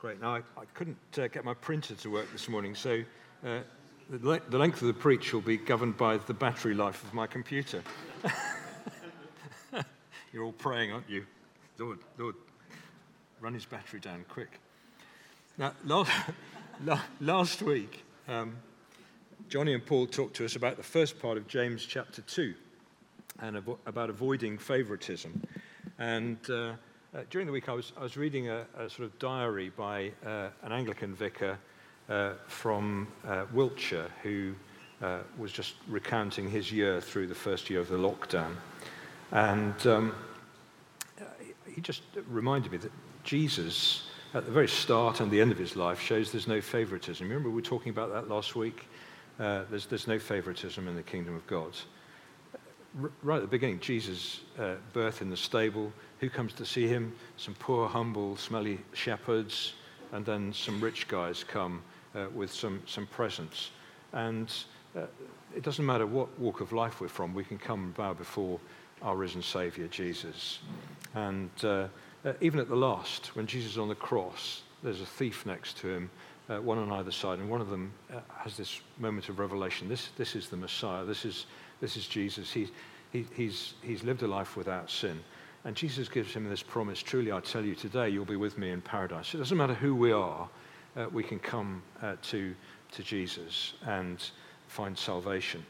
Great. Now, I, I couldn't uh, get my printer to work this morning, so uh, the, le- the length of the preach will be governed by the battery life of my computer. You're all praying, aren't you? Lord, Lord, run his battery down quick. Now, last, last week, um, Johnny and Paul talked to us about the first part of James chapter 2 and about avoiding favoritism. And uh, uh, during the week, I was, I was reading a, a sort of diary by uh, an Anglican vicar uh, from uh, Wiltshire who uh, was just recounting his year through the first year of the lockdown. And um, he just reminded me that Jesus, at the very start and the end of his life, shows there's no favoritism. Remember, we were talking about that last week? Uh, there's, there's no favoritism in the kingdom of God. Right at the beginning, Jesus' birth in the stable, who comes to see him? Some poor, humble, smelly shepherds, and then some rich guys come uh, with some, some presents. And uh, it doesn't matter what walk of life we're from, we can come and bow before our risen Savior, Jesus. And uh, uh even at the last, when Jesus is on the cross, there's a thief next to him, uh, one on either side, and one of them uh, has this moment of revelation. This, this is the Messiah. This is, this is Jesus. He, he, he's, he's lived a life without sin. And Jesus gives him this promise Truly, I tell you, today you'll be with me in paradise. It doesn't matter who we are, uh, we can come uh, to, to Jesus and find salvation.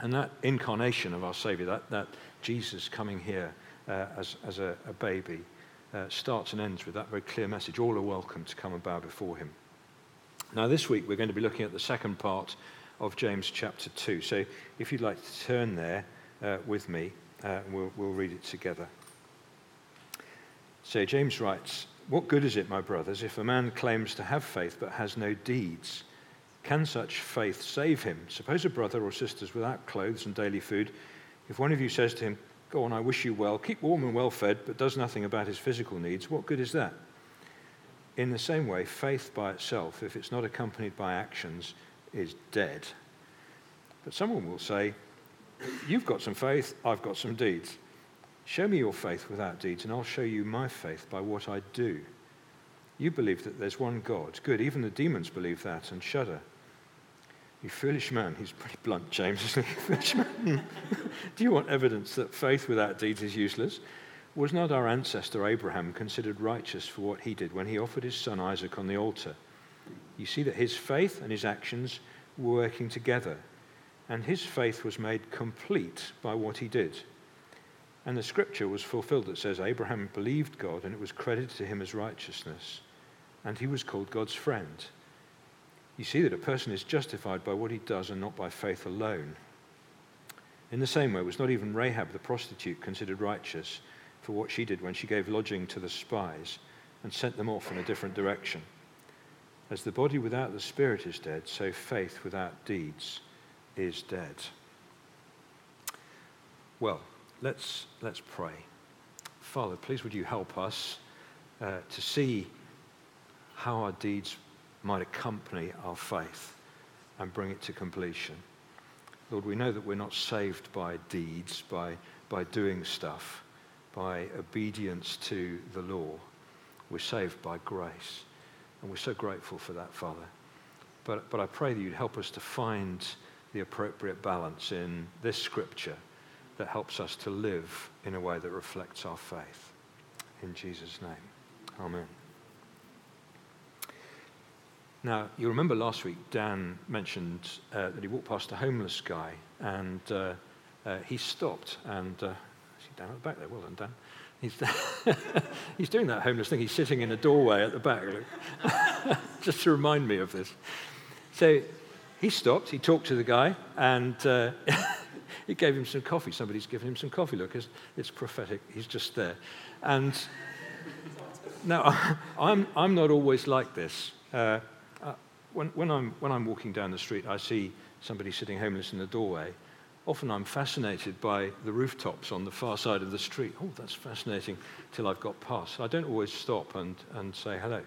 And that incarnation of our Savior, that, that Jesus coming here uh, as, as a, a baby, uh, starts and ends with that very clear message all are welcome to come and bow before him. Now, this week we're going to be looking at the second part of James chapter 2. So, if you'd like to turn there uh, with me, uh, we'll, we'll read it together. So James writes, What good is it, my brothers, if a man claims to have faith but has no deeds? Can such faith save him? Suppose a brother or sister is without clothes and daily food. If one of you says to him, Go on, I wish you well, keep warm and well fed, but does nothing about his physical needs, what good is that? In the same way, faith by itself, if it's not accompanied by actions, is dead. But someone will say, You've got some faith, I've got some deeds. Show me your faith without deeds, and I'll show you my faith by what I do. You believe that there's one God. Good, even the demons believe that and shudder. You foolish man. He's pretty blunt, James, isn't he? foolish man. do you want evidence that faith without deeds is useless? Was not our ancestor Abraham considered righteous for what he did when he offered his son Isaac on the altar? You see that his faith and his actions were working together, and his faith was made complete by what he did. And the scripture was fulfilled that says, Abraham believed God and it was credited to him as righteousness. And he was called God's friend. You see that a person is justified by what he does and not by faith alone. In the same way, was not even Rahab the prostitute considered righteous for what she did when she gave lodging to the spies and sent them off in a different direction. As the body without the spirit is dead, so faith without deeds is dead. Well, Let's, let's pray. Father, please would you help us uh, to see how our deeds might accompany our faith and bring it to completion. Lord, we know that we're not saved by deeds, by, by doing stuff, by obedience to the law. We're saved by grace. And we're so grateful for that, Father. But, but I pray that you'd help us to find the appropriate balance in this scripture that helps us to live in a way that reflects our faith. In Jesus' name. Amen. Now, you remember last week Dan mentioned uh, that he walked past a homeless guy and uh, uh, he stopped and, uh, is he down at the back there? Well done, Dan. He's, he's doing that homeless thing. He's sitting in a doorway at the back, just to remind me of this. So he stopped, he talked to the guy, and uh, he gave him some coffee. Somebody's given him some coffee. Look, it's, it's prophetic. He's just there. And now, I'm, I'm not always like this. Uh, uh, when, when, I'm, when I'm walking down the street, I see somebody sitting homeless in the doorway. Often I'm fascinated by the rooftops on the far side of the street. Oh, that's fascinating, till I've got past. I don't always stop and, and say hello.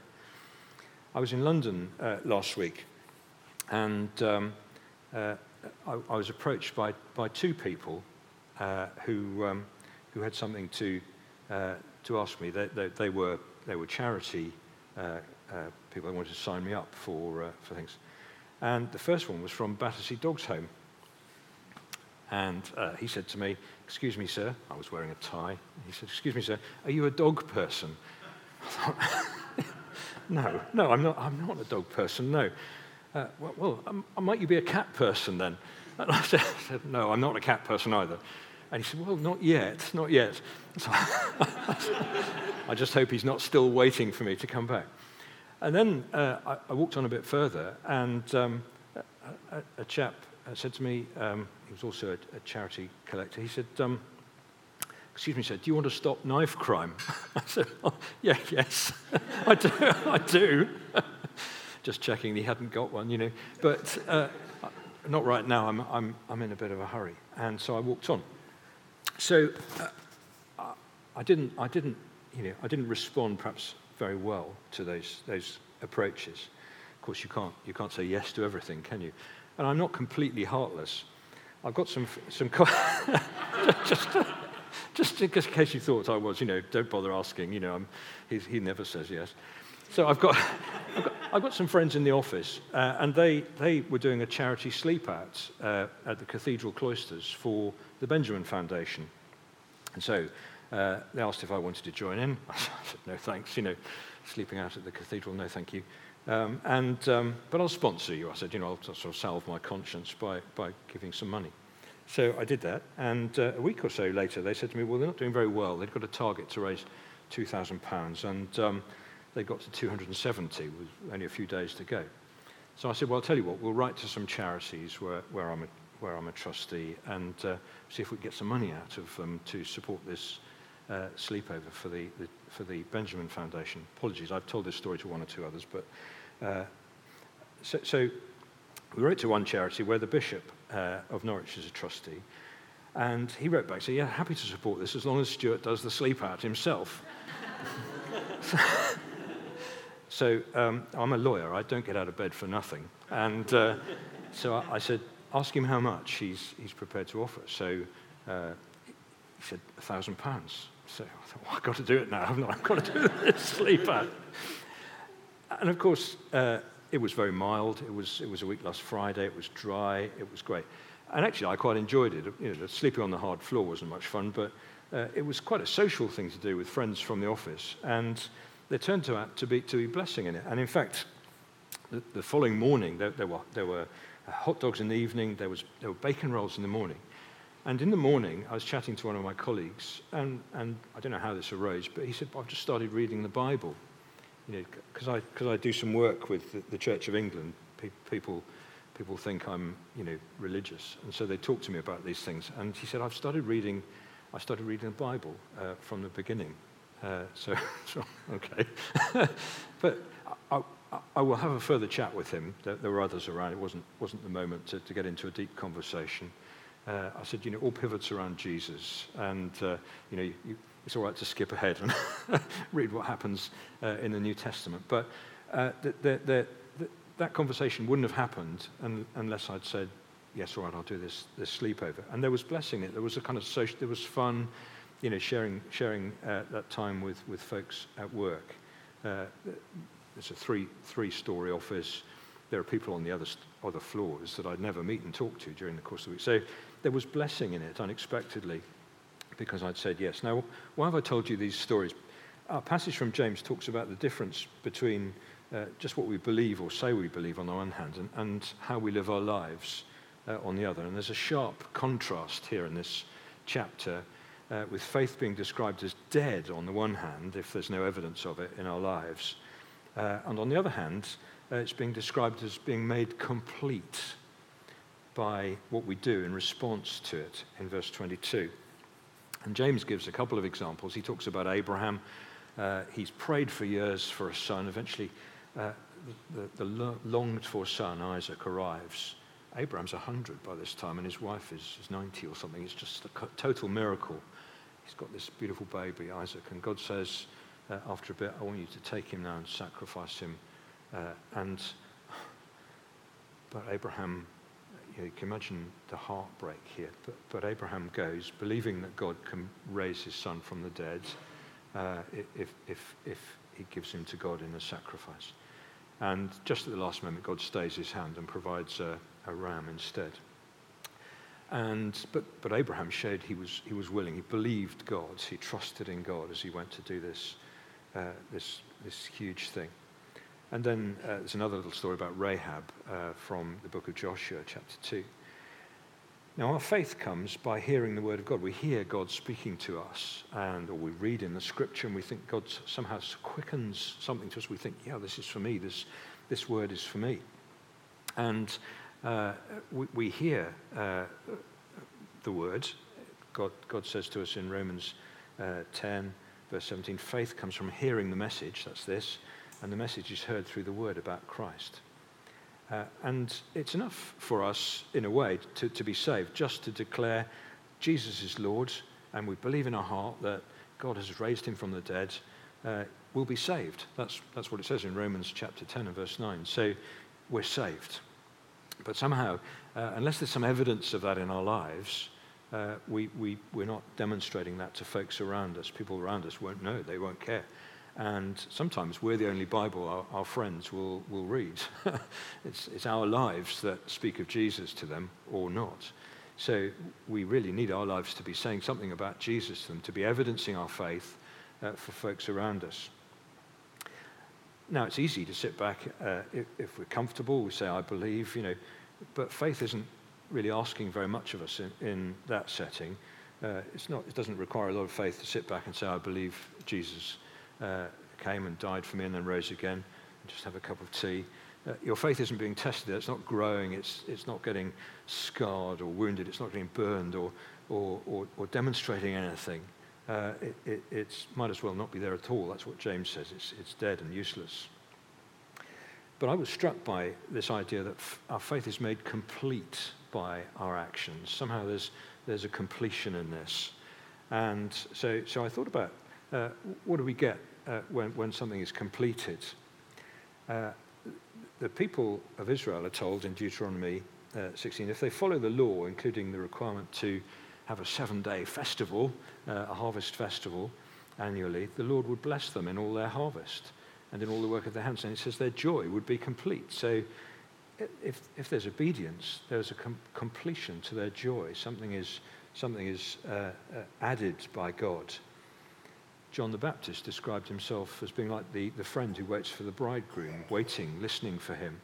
I was in London uh, last week, and um, uh, I, I, was approached by, by two people uh, who, um, who had something to, uh, to ask me. They, they, they, were, they were charity uh, uh, people that wanted to sign me up for, for things. And the first one was from Battersea Dogs Home. And uh, he said to me, Excuse me, sir. I was wearing a tie. He said, Excuse me, sir, are you a dog person? No, no, I'm not, I'm not a dog person, no. Uh, well, well um, might you be a cat person then? And I said, I said, No, I'm not a cat person either. And he said, Well, not yet, not yet. So I just hope he's not still waiting for me to come back. And then uh, I, I, walked on a bit further, and um, a, a, chap said to me, um, he was also a, a, charity collector, he said, um, Excuse me, sir, do you want to stop knife crime? I said, oh, Yeah, yes, I do, I do. Just checking he hadn't got one, you know. But uh, not right now, I'm, I'm, I'm in a bit of a hurry. And so I walked on. So uh, I, didn't, I, didn't, you know, I didn't respond perhaps very well to those, those approaches. Of course, you can't, you can't say yes to everything, can you? And I'm not completely heartless. I've got some, some just, just in case you thought I was, you know, don't bother asking, you know, he never says yes. So I've got, I've got, I've got some friends in the office, uh, and they, they were doing a charity sleep out uh, at the cathedral cloisters for the Benjamin Foundation. And so uh, they asked if I wanted to join in. I said, no thanks, you know, sleeping out at the cathedral, no thank you. Um, and, um, but I'll sponsor you. I said, you know, I'll sort of salve my conscience by, by giving some money. So I did that, and uh, a week or so later, they said to me, well, they're not doing very well. They've got a target to raise £2,000, and um, they got to 270 with only a few days to go. So I said, well, I'll tell you what, we'll write to some charities where, where, I'm, a, where I'm a trustee and uh, see if we can get some money out of them to support this uh, sleepover for the, the, for the Benjamin Foundation. Apologies, I've told this story to one or two others, but uh, so, so, we wrote to one charity where the Bishop uh, of Norwich is a trustee, and he wrote back, saying, yeah, happy to support this as long as Stuart does the sleep out himself. So um, I'm a lawyer. I don't get out of bed for nothing. And uh, so I, I, said, ask him how much he's, he's prepared to offer. So uh, he said, a thousand pounds. So I thought, well, I've got to do it now. I've, not, I've got to do this sleep out. And of course, uh, it was very mild. It was, it was a week last Friday. It was dry. It was great. And actually, I quite enjoyed it. You know, sleeping on the hard floor wasn't much fun, but uh, it was quite a social thing to do with friends from the office. And they turned to, to, be, to be blessing in it. And in fact, the, the following morning, there, there, were, there were uh, hot dogs in the evening, there, was, there were bacon rolls in the morning. And in the morning, I was chatting to one of my colleagues, and, and I don't know how this arose, but he said, I've just started reading the Bible. You know, because I, I do some work with the, the Church of England. Pe- people, people think I'm, you know, religious. And so they talk to me about these things. And he said, I've started reading, I started reading the Bible uh, from the beginning. Uh, so, so, okay. but I, I, I, will have a further chat with him. There, there, were others around. It wasn't, wasn't the moment to, to get into a deep conversation. Uh, I said, you know, all pivots around Jesus. And, uh, you know, you, it's all right to skip ahead and read what happens uh, in the New Testament. But uh, the, the, the, that conversation wouldn't have happened unless I'd said, yes, all right, I'll do this, this sleepover. And there was blessing it. There was a kind of social, there was fun you know, sharing, sharing uh, that time with, with folks at work. Uh, it's a three, three-story office. There are people on the other, other floors that I'd never meet and talk to during the course of the week. So there was blessing in it unexpectedly because I'd said yes. Now, why have I told you these stories? Our passage from James talks about the difference between uh, just what we believe or say we believe on the one hand and, and how we live our lives uh, on the other. And there's a sharp contrast here in this chapter uh, with faith being described as dead on the one hand, if there's no evidence of it in our lives, uh, and on the other hand, uh, it's being described as being made complete by what we do in response to it in verse 22. And James gives a couple of examples. He talks about Abraham. Uh, he's prayed for years for a son. Eventually, uh, the, the longed for son, Isaac, arrives. Abraham's 100 by this time, and his wife is, is 90 or something. It's just a total miracle. He's got this beautiful baby, Isaac, and God says, uh, after a bit, I want you to take him now and sacrifice him. Uh, and but Abraham, you, can imagine the heartbreak here. But, but, Abraham goes, believing that God can raise his son from the dead, uh, if, if, if, he gives him to God in a sacrifice. And just at the last moment, God stays his hand and provides a, a ram instead. And, but, but Abraham showed he was, he was willing. He believed God. He trusted in God as he went to do this, uh, this, this huge thing. And then uh, there's another little story about Rahab uh, from the book of Joshua, chapter 2. Now, our faith comes by hearing the word of God. We hear God speaking to us, and or we read in the scripture, and we think God somehow quickens something to us. We think, yeah, this is for me. This, this word is for me. And uh, we, we, hear uh, the word. God, God says to us in Romans uh, 10, verse 17, faith comes from hearing the message. That's this. And the message is heard through the word about Christ. Uh, and it's enough for us, in a way, to, to be saved, just to declare Jesus is Lord, and we believe in our heart that God has raised him from the dead, uh, we'll be saved. That's, that's what it says in Romans chapter 10 and verse 9. So we're saved. But somehow, uh, unless there's some evidence of that in our lives, uh, we, we, we're not demonstrating that to folks around us. People around us won't know, they won't care. And sometimes we're the only Bible our, our friends will, will read. it's, it's our lives that speak of Jesus to them or not. So we really need our lives to be saying something about Jesus to them, to be evidencing our faith uh, for folks around us. Now, it's easy to sit back uh, if, if, we're comfortable, we say, I believe, you know, but faith isn't really asking very much of us in, in that setting. Uh, it's not, it doesn't require a lot of faith to sit back and say, I believe Jesus uh, came and died for me and then rose again, just have a cup of tea. Uh, your faith isn't being tested. It's not growing. It's, it's not getting scarred or wounded. It's not getting burned or, or, or, or demonstrating anything. Uh, it, it it's, might as well not be there at all. That's what James says. It's, it's dead and useless. But I was struck by this idea that f- our faith is made complete by our actions. Somehow there's, there's a completion in this. And so, so I thought about uh, what do we get uh, when, when something is completed? Uh, the people of Israel are told in Deuteronomy uh, 16 if they follow the law, including the requirement to have a seven day festival, uh, a harvest festival annually, the Lord would bless them in all their harvest and in all the work of their hands. And it says their joy would be complete. So if, if there's obedience, there's a com- completion to their joy. Something is, something is uh, uh, added by God. John the Baptist described himself as being like the, the friend who waits for the bridegroom, waiting, listening for him.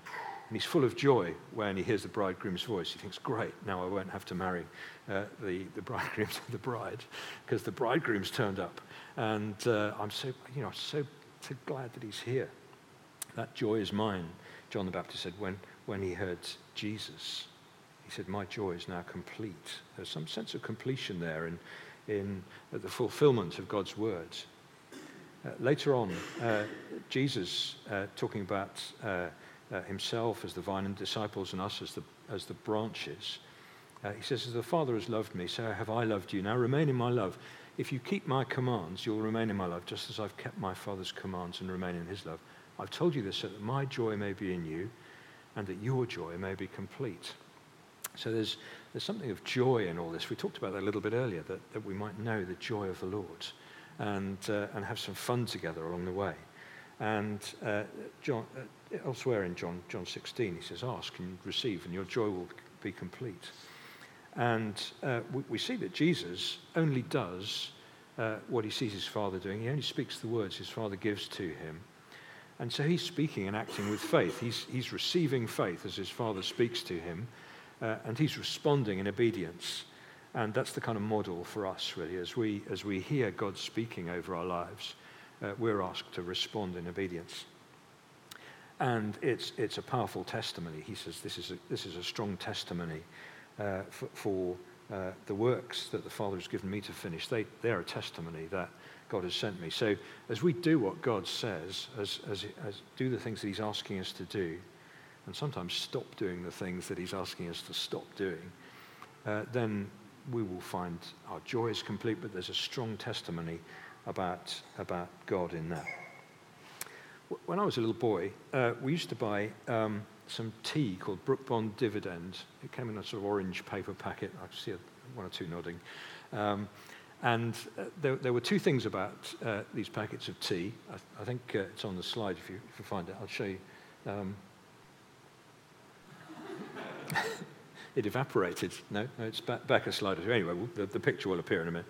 And he's full of joy when he hears the bridegroom's voice. He thinks, great, now I won't have to marry uh, the, the bridegroom to the bride because the bridegroom's turned up. And uh, I'm so, you know, so, so glad that he's here. That joy is mine, John the Baptist said, when, when he heard Jesus. He said, My joy is now complete. There's some sense of completion there in, in the fulfillment of God's words. Uh, later on, uh, Jesus, uh, talking about uh, uh, himself as the vine and disciples and us as the, as the branches, uh, he says, As the Father has loved me, so have I loved you. Now remain in my love. If you keep my commands, you'll remain in my love, just as I've kept my Father's commands and remain in his love. I've told you this so that my joy may be in you and that your joy may be complete. So there's, there's something of joy in all this. We talked about that a little bit earlier, that, that we might know the joy of the Lord and, uh, and have some fun together along the way. And uh, John, uh, elsewhere in John, John 16, he says, Ask and receive, and your joy will be complete. And uh, we, we, see that Jesus only does uh, what he sees his Father doing. He only speaks the words his Father gives to him. And so he's speaking and acting with faith. He's, he's receiving faith as his Father speaks to him uh, and he's responding in obedience. And that's the kind of model for us, really. As we, as we hear God speaking over our lives, uh, we're asked to respond in obedience. And it's, it's a powerful testimony. He says this is a, this is a strong testimony uh, for, for uh, the works that the Father has given me to finish. They, they're a testimony that God has sent me. So as we do what God says, as, as, as do the things that He's asking us to do, and sometimes stop doing the things that He's asking us to stop doing, uh, then we will find our joy is complete, but there's a strong testimony about, about God in that. When I was a little boy, uh, we used to buy um, some tea called Brooke Bond Dividend. It came in a sort of orange paper packet. I see one or two nodding. Um, And uh, there, there, were two things about uh, these packets of tea. I, I think uh, it's on the slide if you, if you find it. I'll show you. Um, it evaporated. No, no it's back, back a slide. Anyway, the, the, picture will appear in a minute.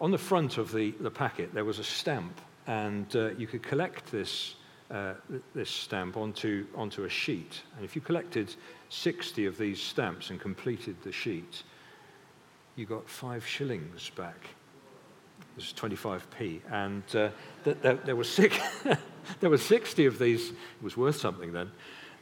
On the front of the, the packet, there was a stamp, and uh, you could collect this, uh, this stamp onto, onto a sheet. And if you collected 60 of these stamps and completed the sheet, you got five shillings back. It was 25p. And uh, th- th- there, were six there were 60 of these. It was worth something then.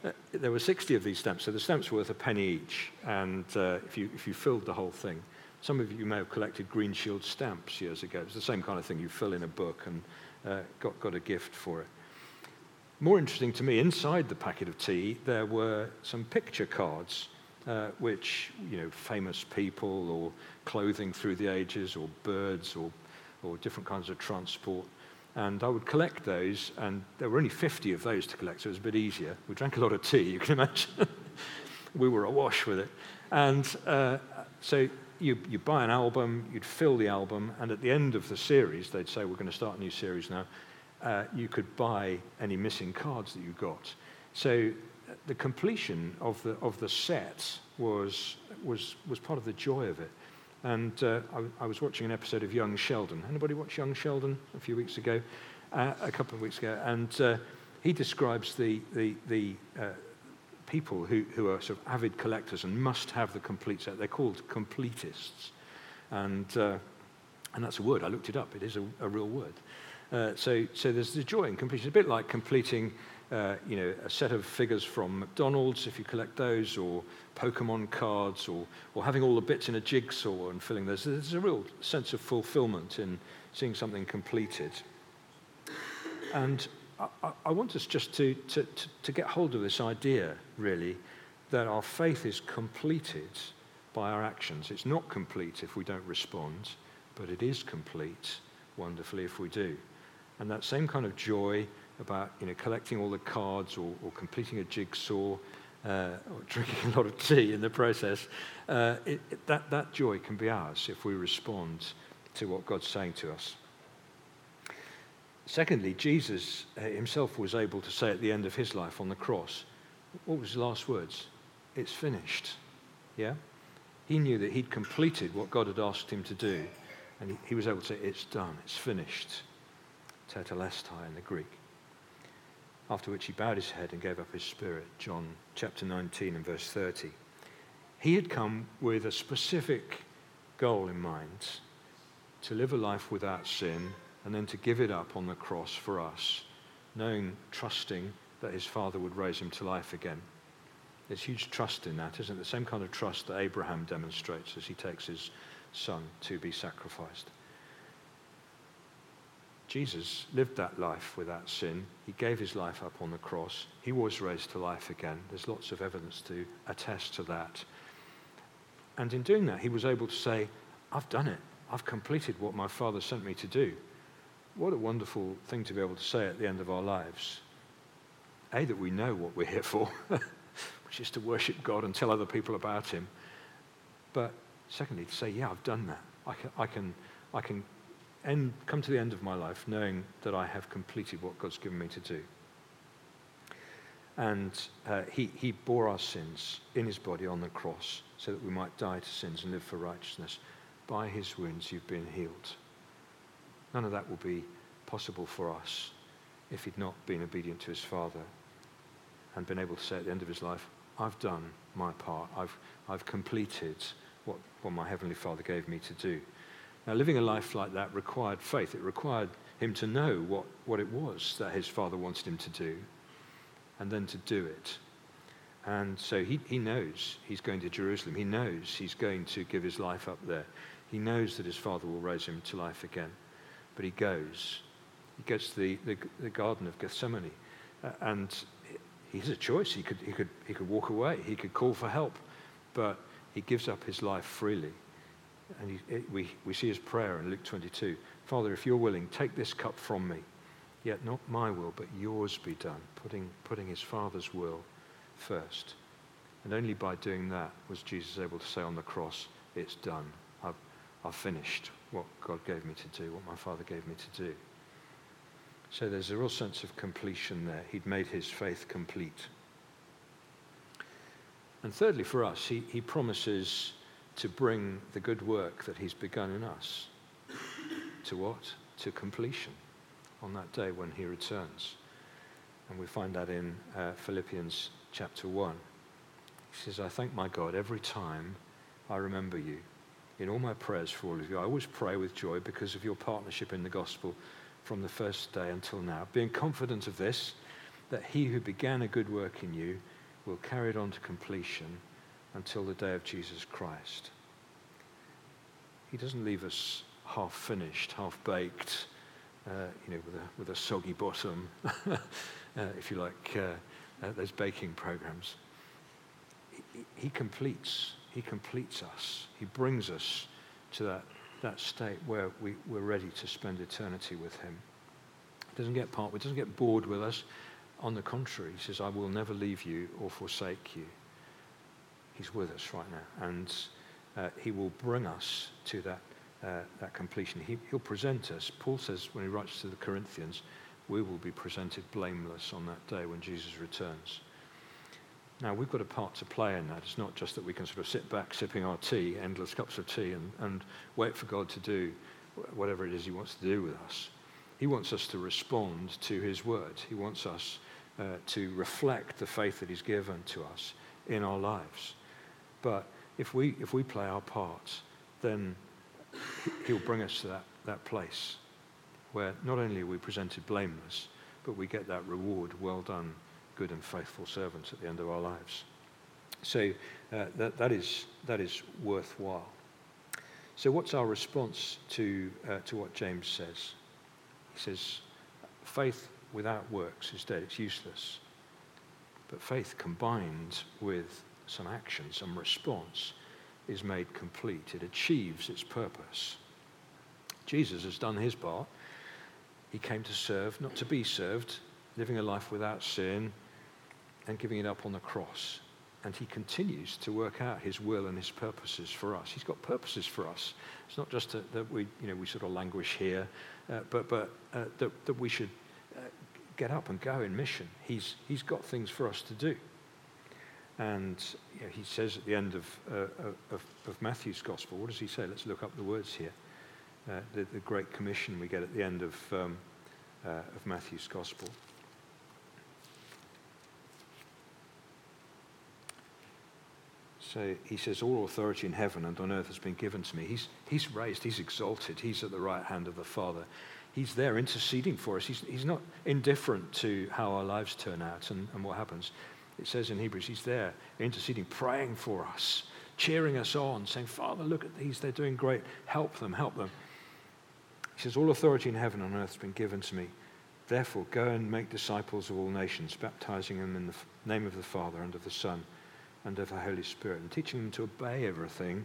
Uh, there were 60 of these stamps, so the stamps were worth a penny each. And uh, if, you, if you filled the whole thing, some of you may have collected Green Shield stamps years ago. It's the same kind of thing. You fill in a book and uh, got, got a gift for it. More interesting to me, inside the packet of tea, there were some picture cards uh, which, you know, famous people or clothing through the ages or birds or, or different kinds of transport. And I would collect those, and there were only 50 of those to collect, so it was a bit easier. We drank a lot of tea, you can imagine. we were awash with it. And uh, so you, you buy an album, you'd fill the album, and at the end of the series, they'd say, We're going to start a new series now. Uh, you could buy any missing cards that you got. So the completion of the, of the set was, was, was part of the joy of it. And uh, I, I, was watching an episode of Young Sheldon. Anybody watch Young Sheldon a few weeks ago? Uh, a couple of weeks ago. And uh, he describes the, the, the uh, people who, who are sort of avid collectors and must have the complete set. They're called completists. And, uh, and that's a word. I looked it up. It is a, a real word. So, so there's the joy in completion. It's a bit like completing uh, you know, a set of figures from McDonald's, if you collect those, or Pokemon cards, or, or having all the bits in a jigsaw and filling those. There's a real sense of fulfillment in seeing something completed. And I, I want us just to, to, to, to get hold of this idea, really, that our faith is completed by our actions. It's not complete if we don't respond, but it is complete wonderfully if we do. And that same kind of joy about you know, collecting all the cards or, or completing a jigsaw uh, or drinking a lot of tea in the process, uh, it, it, that, that joy can be ours if we respond to what God's saying to us. Secondly, Jesus uh, himself was able to say at the end of his life on the cross, what was his last words? It's finished. Yeah? He knew that he'd completed what God had asked him to do, and he, he was able to say, It's done, it's finished. Tetelestai in the Greek after which he bowed his head and gave up his spirit. John chapter 19 and verse 30. He had come with a specific goal in mind to live a life without sin and then to give it up on the cross for us, knowing, trusting that his Father would raise him to life again. There's huge trust in that, isn't it? The same kind of trust that Abraham demonstrates as he takes his son to be sacrificed. Jesus lived that life without sin. He gave his life up on the cross. He was raised to life again. There's lots of evidence to attest to that. And in doing that, he was able to say, I've done it. I've completed what my Father sent me to do. What a wonderful thing to be able to say at the end of our lives. A, that we know what we're here for, which is to worship God and tell other people about Him. But secondly, to say, yeah, I've done that. I can, I can, I can end, come to the end of my life knowing that I have completed what God's given me to do. And uh, he, he bore our sins in his body on the cross so that we might die to sins and live for righteousness. By his wounds you've been healed. None of that will be possible for us if he'd not been obedient to his Father and been able to say at the end of his life, I've done my part. I've, I've completed what, what my Heavenly Father gave me to do. Now, living a life like that required faith. It required him to know what, what it was that his father wanted him to do and then to do it. And so he, he knows he's going to Jerusalem. He knows he's going to give his life up there. He knows that his father will raise him to life again. But he goes. He gets to the, the, the Garden of Gethsemane. Uh, and he has a choice. He could, he, could, he could walk away, he could call for help. But he gives up his life freely. And he, it, we, we see his prayer in Luke 22 Father, if you're willing, take this cup from me. Yet not my will, but yours be done, putting, putting his Father's will first. And only by doing that was Jesus able to say on the cross, It's done. I've, I've finished what God gave me to do, what my Father gave me to do. So there's a real sense of completion there. He'd made his faith complete. And thirdly, for us, he, he promises to bring the good work that he's begun in us to what? To completion on that day when he returns. And we find that in uh, Philippians chapter 1. He says, I thank my God every time I remember you. In all my prayers for all of you, I always pray with joy because of your partnership in the gospel from the first day until now, being confident of this, that he who began a good work in you will carry it on to completion until the day of Jesus Christ. He doesn't leave us half finished, half baked, uh, you know, with a, with a soggy bottom, uh, if you like, uh, uh, those baking programs. He, he completes, he completes us. He brings us to that that state where we, we're ready to spend eternity with Him. He doesn't get part, he doesn't get bored with us. On the contrary, He says, I will never leave you or forsake you. He's with us right now. And uh, He will bring us to that, uh, that completion. He, he'll present us. Paul says when he writes to the Corinthians, we will be presented blameless on that day when Jesus returns. Now, we've got a part to play in that. It's not just that we can sort of sit back sipping our tea, endless cups of tea, and, and wait for God to do whatever it is He wants to do with us. He wants us to respond to His word. He wants us uh, to reflect the faith that He's given to us in our lives. But if we, if we play our part, then He'll bring us to that, that place where not only are we presented blameless, but we get that reward well done good and faithful servants at the end of our lives. So uh, that, that, is, that is worthwhile. So, what's our response to, uh, to what James says? He says, faith without works is dead, it's useless. But faith combined with some action, some response, is made complete. It achieves its purpose. Jesus has done his part. He came to serve, not to be served, living a life without sin, and giving it up on the cross. And he continues to work out his will and his purposes for us. He's got purposes for us. It's not just that, we, you know, we sort of languish here, uh, but, but uh, that, that we should uh, get up and go in mission. He's, he's got things for us to do. And you know, he says at the end of, uh, of, of, Matthew's gospel, what does he say? Let's look up the words here. Uh, the, the, Great Commission we get at the end of, um, uh, of Matthew's gospel. So he says, All authority in heaven and on earth has been given to me. He's, he's raised, he's exalted, he's at the right hand of the Father. He's there interceding for us. He's, he's not indifferent to how our lives turn out and, and what happens. It says in Hebrews, he's there interceding, praying for us, cheering us on, saying, Father, look at these, they're doing great. Help them, help them. He says, All authority in heaven and on earth has been given to me. Therefore, go and make disciples of all nations, baptizing them in the name of the Father and of the Son and of the Holy Spirit, and teaching them to obey everything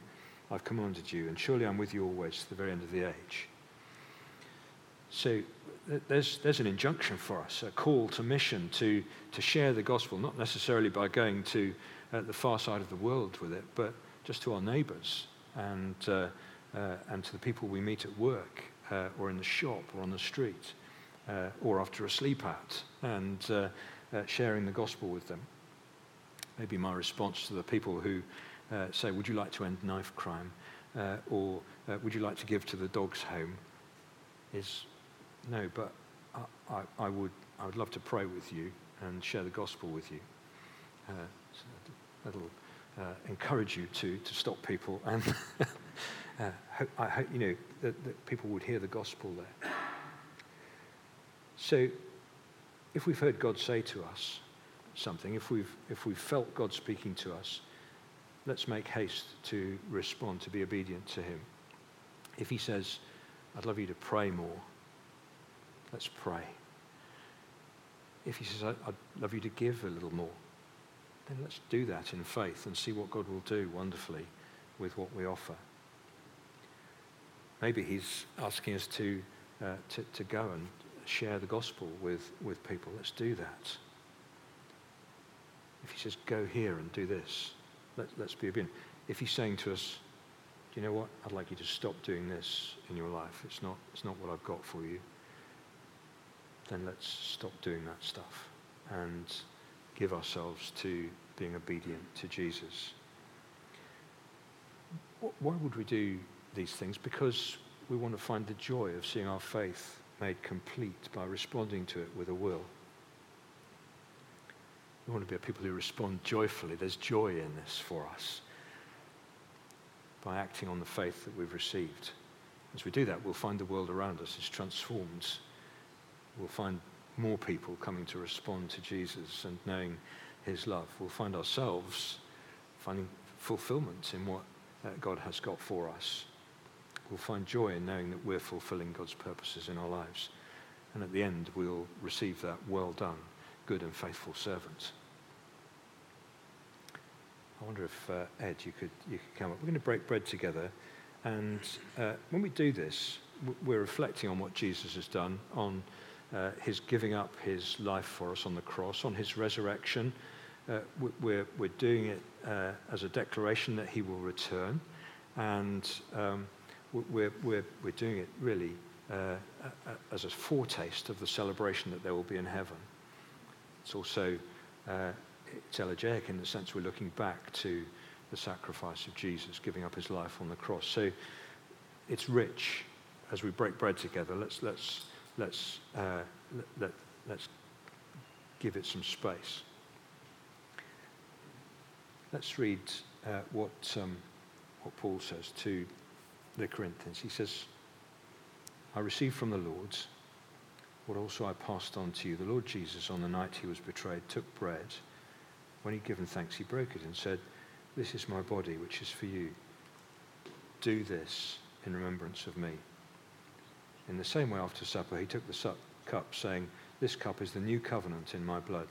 I've commanded you. And surely I'm with you always to the very end of the age. So there's, there's an injunction for us, a call to mission, to, to share the gospel, not necessarily by going to uh, the far side of the world with it, but just to our neighbors and, uh, uh, and to the people we meet at work uh, or in the shop or on the street uh, or after a sleep out and uh, sharing the gospel with them maybe my response to the people who say, Would you like to end knife crime? Or would you like to give to the dogs home? Is no, but I, I, I, would, I would love to pray with you and share the gospel with you. Uh, so that'll uh, encourage you to, to stop people and uh, I hope you know that, that people would hear the gospel there. So, if we've heard God say to us, something, if we've, if we've felt God speaking to us, let's make haste to respond, to be obedient to Him. If He says, I'd love you to pray more, let's pray. If He says, I'd love you to give a little more, then let's do that in faith and see what God will do wonderfully with what we offer. Maybe He's asking us to, uh, to, to go and share the gospel with, with people. Let's do that. If he says, go here and do this, let, us be obedient. If he's saying to us, do you know what? I'd like you to stop doing this in your life. It's not, it's not what I've got for you. Then let's stop doing that stuff and give ourselves to being obedient to Jesus. Why would we do these things? Because we want to find the joy of seeing our faith made complete by responding to it with a will. We want to be a people who respond joyfully. There's joy in this for us by acting on the faith that we've received. As we do that, we'll find the world around us is transformed. We'll find more people coming to respond to Jesus and knowing his love. We'll find ourselves finding fulfillment in what uh, God has got for us. We'll find joy in knowing that we're fulfilling God's purposes in our lives. And at the end, we'll receive that well done, good and faithful servant. I wonder if, uh, Ed, you could, you could come up. We're going to break bread together. And uh, when we do this, we're reflecting on what Jesus has done, on uh, his giving up his life for us on the cross, on his resurrection. Uh, we're, we're doing it uh, as a declaration that he will return. And um, we're, we're, we're doing it really uh, as a foretaste of the celebration that there will be in heaven. It's also uh, it's elegiac in the sense we're looking back to the sacrifice of Jesus giving up his life on the cross. So it's rich as we break bread together. Let's, let's, let's, uh, let, let, let's give it some space. Let's read uh, what, um, what Paul says to the Corinthians. He says, I received from the Lord what also I passed on to you. The Lord Jesus, on the night he was betrayed, took bread. When he'd given thanks, he broke it and said, This is my body, which is for you. Do this in remembrance of me. In the same way, after supper, he took the cup, saying, This cup is the new covenant in my blood.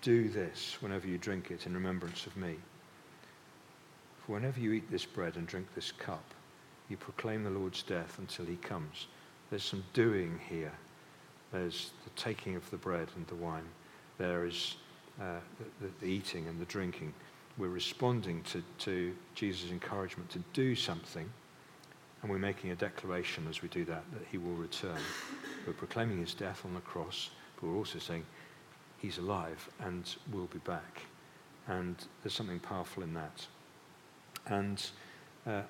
Do this whenever you drink it in remembrance of me. For whenever you eat this bread and drink this cup, you proclaim the Lord's death until he comes. There's some doing here. There's the taking of the bread and the wine. There is uh, the, the, eating and the drinking. We're responding to, to Jesus' encouragement to do something, and we're making a declaration as we do that that he will return. We're proclaiming his death on the cross, but we're also saying he's alive and will be back. And there's something powerful in that. And uh,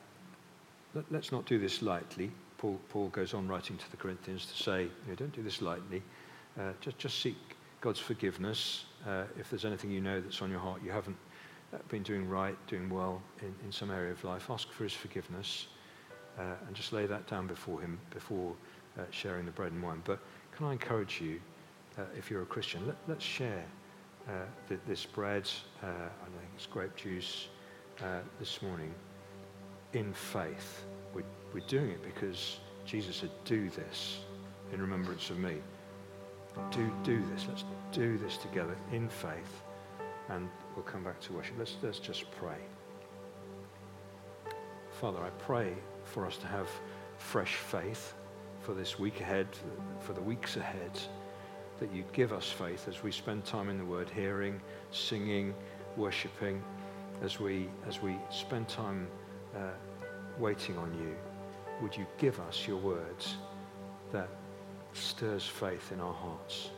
let, us not do this lightly. Paul, Paul, goes on writing to the Corinthians to say, you know, don't do this lightly. Uh, just, just seek God's forgiveness. Uh, if there's anything you know that's on your heart, you haven't uh, been doing right, doing well in, in some area of life, ask for his forgiveness uh, and just lay that down before him before uh, sharing the bread and wine. But can I encourage you, uh, if you're a Christian, let, us share th- this bread, I think it's grape juice, this morning in faith. We're, we're doing it because Jesus said, Do this in remembrance of me. Do, do this. Let's do this together in faith. And we'll come back to worship. Let's, let's just pray. Father, I pray for us to have fresh faith for this week ahead, for the weeks ahead, that you give us faith as we spend time in the Word, hearing, singing, worshipping, as we, as we spend time uh, waiting on you, would you give us your words that stirs faith in our hearts?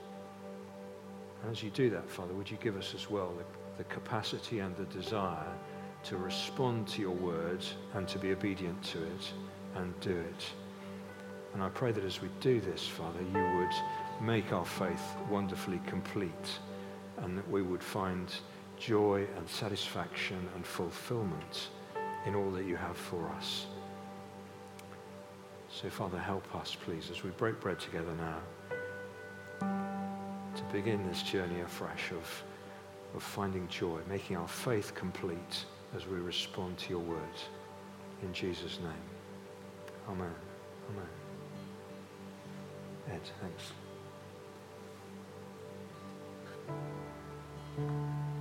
And as you do that, Father, would you give us as well the, the capacity and the desire to respond to your words and to be obedient to it and do it? And I pray that as we do this, Father, you would make our faith wonderfully complete and that we would find joy and satisfaction and fulfillment in all that you have for us. So, Father, help us, please, as we break bread together now, to begin this journey afresh of, of finding joy, making our faith complete as we respond to your word. In Jesus' name. Amen. Amen. Ed, thanks.